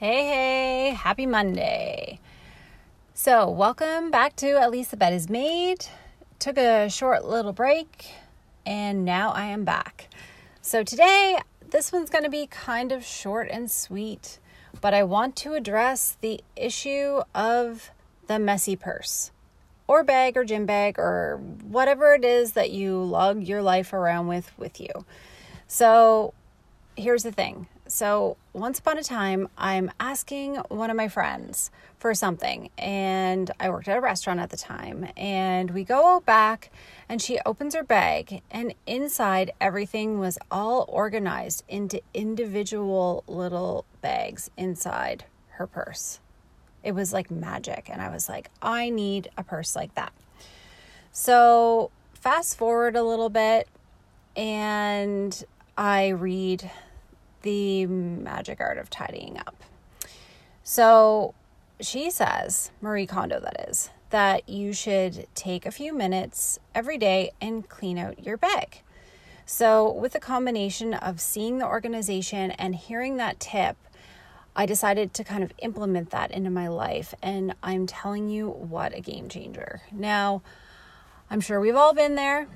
Hey, hey, happy Monday. So, welcome back to At least the bed is made. Took a short little break and now I am back. So, today, this one's going to be kind of short and sweet, but I want to address the issue of the messy purse or bag or gym bag or whatever it is that you lug your life around with with you. So, here's the thing so, once upon a time, I'm asking one of my friends for something, and I worked at a restaurant at the time. And we go back, and she opens her bag, and inside everything was all organized into individual little bags inside her purse. It was like magic, and I was like, I need a purse like that. So, fast forward a little bit, and I read the magic art of tidying up. So she says, Marie Kondo, that is, that you should take a few minutes every day and clean out your bag. So, with a combination of seeing the organization and hearing that tip, I decided to kind of implement that into my life. And I'm telling you, what a game changer. Now, I'm sure we've all been there.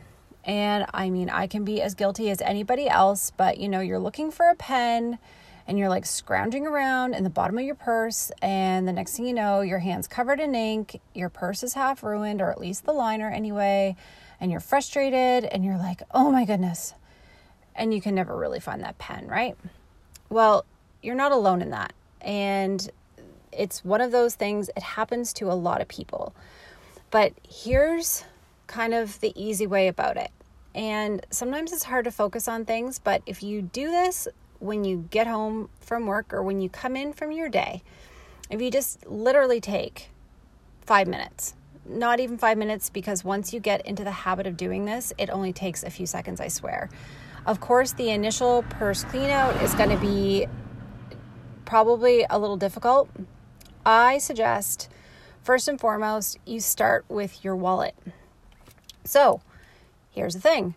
And I mean, I can be as guilty as anybody else, but you know, you're looking for a pen and you're like scrounging around in the bottom of your purse. And the next thing you know, your hand's covered in ink, your purse is half ruined, or at least the liner anyway. And you're frustrated and you're like, oh my goodness. And you can never really find that pen, right? Well, you're not alone in that. And it's one of those things, it happens to a lot of people. But here's kind of the easy way about it. And sometimes it's hard to focus on things, but if you do this when you get home from work or when you come in from your day, if you just literally take five minutes, not even five minutes, because once you get into the habit of doing this, it only takes a few seconds, I swear. Of course, the initial purse clean out is going to be probably a little difficult. I suggest, first and foremost, you start with your wallet. So, here's the thing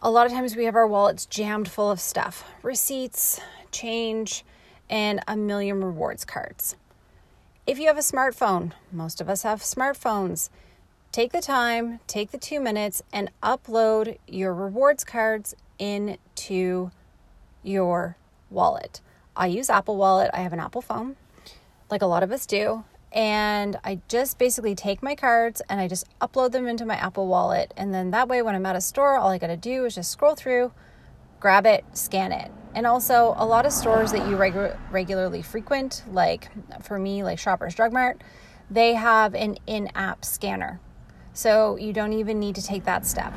a lot of times we have our wallets jammed full of stuff receipts, change, and a million rewards cards. If you have a smartphone, most of us have smartphones, take the time, take the two minutes, and upload your rewards cards into your wallet. I use Apple Wallet, I have an Apple phone, like a lot of us do, and I just basically take my cards and I just upload them into my Apple Wallet. And then that way, when I'm at a store, all I got to do is just scroll through, grab it, scan it. And also, a lot of stores that you regu- regularly frequent, like for me, like Shoppers Drug Mart, they have an in app scanner. So you don't even need to take that step.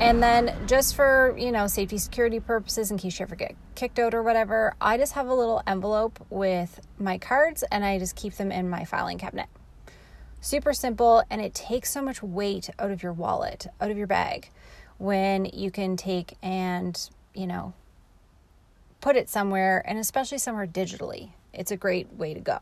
And then just for, you know, safety security purposes in case you ever get kicked out or whatever, I just have a little envelope with my cards and I just keep them in my filing cabinet. Super simple and it takes so much weight out of your wallet, out of your bag when you can take and, you know, put it somewhere and especially somewhere digitally. It's a great way to go.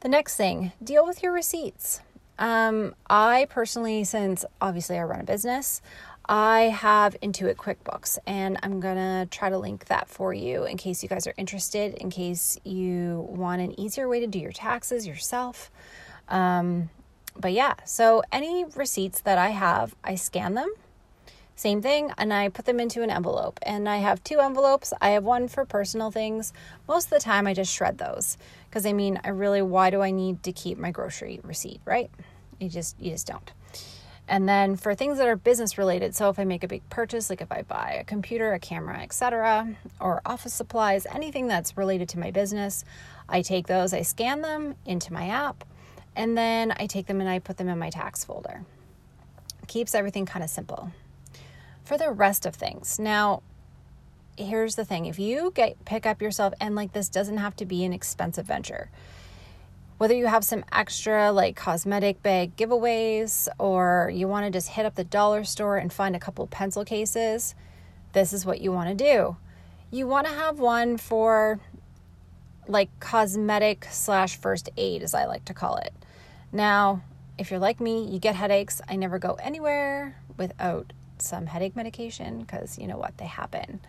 The next thing, deal with your receipts. Um, I personally, since obviously I run a business, I have Intuit QuickBooks, and I'm gonna try to link that for you in case you guys are interested, in case you want an easier way to do your taxes yourself. Um, but yeah, so any receipts that I have, I scan them. Same thing, and I put them into an envelope. And I have two envelopes. I have one for personal things. Most of the time, I just shred those because I mean, I really, why do I need to keep my grocery receipt, right? You just, you just don't. And then for things that are business related, so if I make a big purchase, like if I buy a computer, a camera, etc., or office supplies, anything that's related to my business, I take those, I scan them into my app, and then I take them and I put them in my tax folder. Keeps everything kind of simple. For the rest of things, now here's the thing: if you get pick up yourself, and like this doesn't have to be an expensive venture whether you have some extra like cosmetic bag giveaways or you want to just hit up the dollar store and find a couple pencil cases, this is what you want to do. You want to have one for like cosmetic slash first aid, as I like to call it. Now, if you're like me, you get headaches. I never go anywhere without some headache medication because you know what? They happen.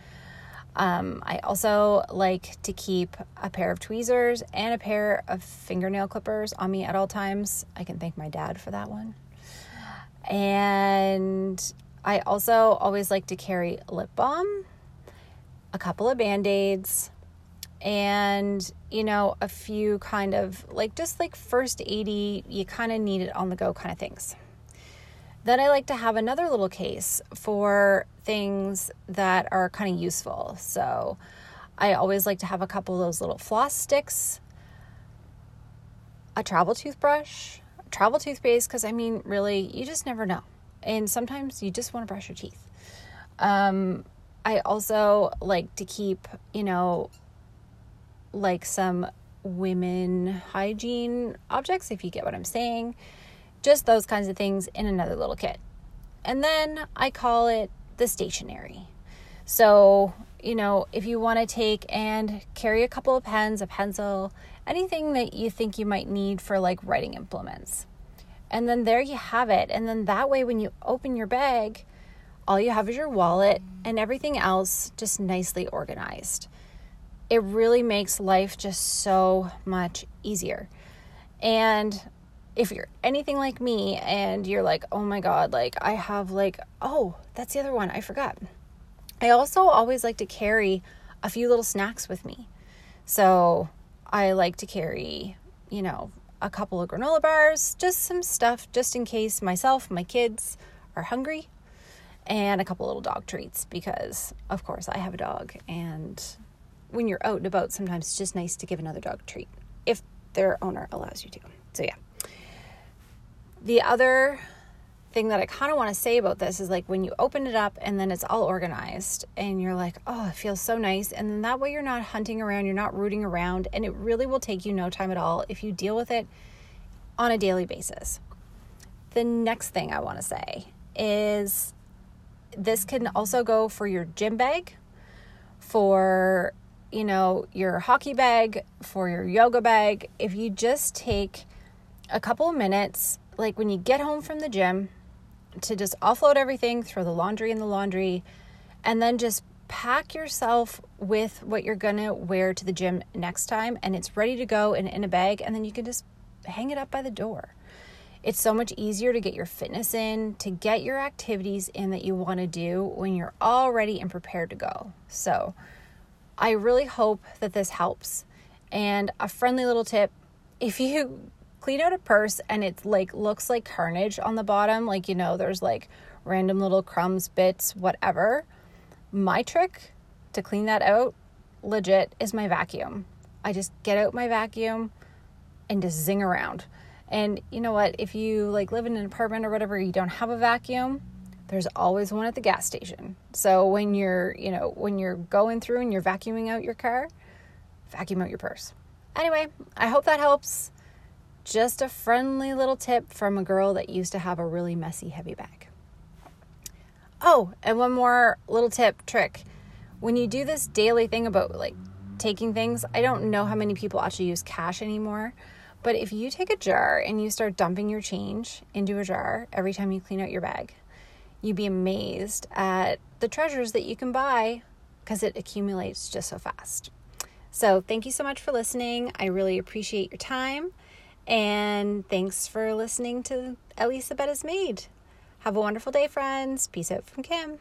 Um, I also like to keep a pair of tweezers and a pair of fingernail clippers on me at all times. I can thank my dad for that one. And I also always like to carry lip balm, a couple of band aids, and you know, a few kind of like just like first aid, you kind of need it on the go kind of things. Then I like to have another little case for things that are kind of useful. So I always like to have a couple of those little floss sticks, a travel toothbrush, travel toothpaste, because I mean, really, you just never know. And sometimes you just want to brush your teeth. Um, I also like to keep, you know, like some women hygiene objects, if you get what I'm saying. Just those kinds of things in another little kit. And then I call it the stationery. So, you know, if you want to take and carry a couple of pens, a pencil, anything that you think you might need for like writing implements. And then there you have it. And then that way, when you open your bag, all you have is your wallet and everything else just nicely organized. It really makes life just so much easier. And if you're anything like me and you're like, oh my God, like I have like, oh, that's the other one, I forgot. I also always like to carry a few little snacks with me. So I like to carry, you know, a couple of granola bars, just some stuff just in case myself, my kids are hungry, and a couple little dog treats because, of course, I have a dog. And when you're out and about, sometimes it's just nice to give another dog a treat if their owner allows you to. So, yeah. The other thing that I kind of want to say about this is like when you open it up and then it's all organized and you're like, oh, it feels so nice. And then that way you're not hunting around, you're not rooting around, and it really will take you no time at all if you deal with it on a daily basis. The next thing I want to say is this can also go for your gym bag, for you know, your hockey bag, for your yoga bag. If you just take a couple minutes like when you get home from the gym to just offload everything, throw the laundry in the laundry, and then just pack yourself with what you're gonna wear to the gym next time and it's ready to go and in a bag and then you can just hang it up by the door. It's so much easier to get your fitness in, to get your activities in that you want to do when you're all ready and prepared to go. So, I really hope that this helps. And a friendly little tip if you clean out a purse and it's like looks like carnage on the bottom, like you know, there's like random little crumbs, bits, whatever. My trick to clean that out legit is my vacuum. I just get out my vacuum and just zing around. And you know what? If you like live in an apartment or whatever, you don't have a vacuum, there's always one at the gas station. So when you're, you know, when you're going through and you're vacuuming out your car, vacuum out your purse. Anyway, I hope that helps. Just a friendly little tip from a girl that used to have a really messy, heavy bag. Oh, and one more little tip trick. When you do this daily thing about like taking things, I don't know how many people actually use cash anymore, but if you take a jar and you start dumping your change into a jar every time you clean out your bag, you'd be amazed at the treasures that you can buy because it accumulates just so fast. So, thank you so much for listening. I really appreciate your time. And thanks for listening to the Bed is Made. Have a wonderful day, friends. Peace out from Kim.